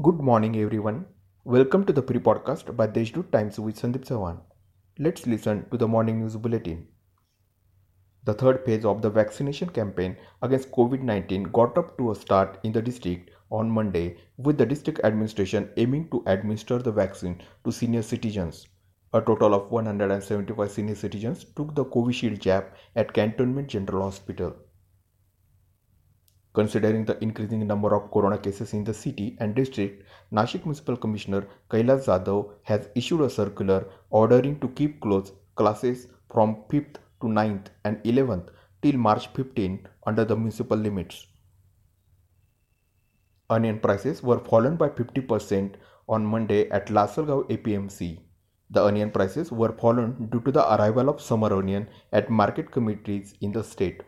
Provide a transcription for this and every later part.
Good morning, everyone. Welcome to the pre podcast by Deshdoot Times with Sandeep Sawan. Let's listen to the morning news bulletin. The third phase of the vaccination campaign against COVID 19 got up to a start in the district on Monday, with the district administration aiming to administer the vaccine to senior citizens. A total of 175 senior citizens took the Covishield jab at Cantonment General Hospital. Considering the increasing number of corona cases in the city and district, Nashik Municipal Commissioner Kailas Jadhav has issued a circular ordering to keep closed classes from 5th to 9th and 11th till March 15 under the municipal limits. Onion prices were fallen by 50% on Monday at Lasalgaon APMC. The onion prices were fallen due to the arrival of summer onion at market committees in the state.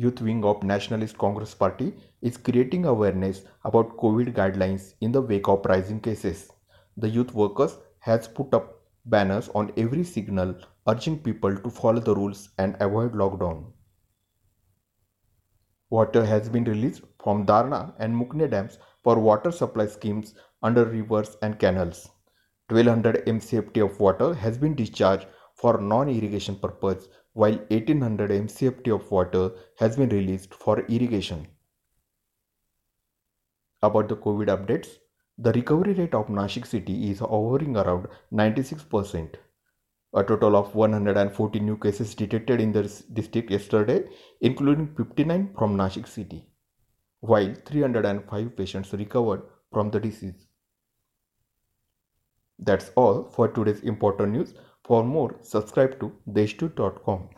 Youth wing of Nationalist Congress Party is creating awareness about COVID guidelines in the wake of rising cases. The youth workers has put up banners on every signal urging people to follow the rules and avoid lockdown. Water has been released from Darna and Mukne dams for water supply schemes under rivers and canals. 1200 MCFT of water has been discharged for non-irrigation purpose while 1800 MCFT of water has been released for irrigation. About the COVID updates, the recovery rate of Nashik city is hovering around 96%. A total of 140 new cases detected in the district yesterday, including 59 from Nashik city, while 305 patients recovered from the disease. That's all for today's important news. For more, subscribe to deshdoot.com.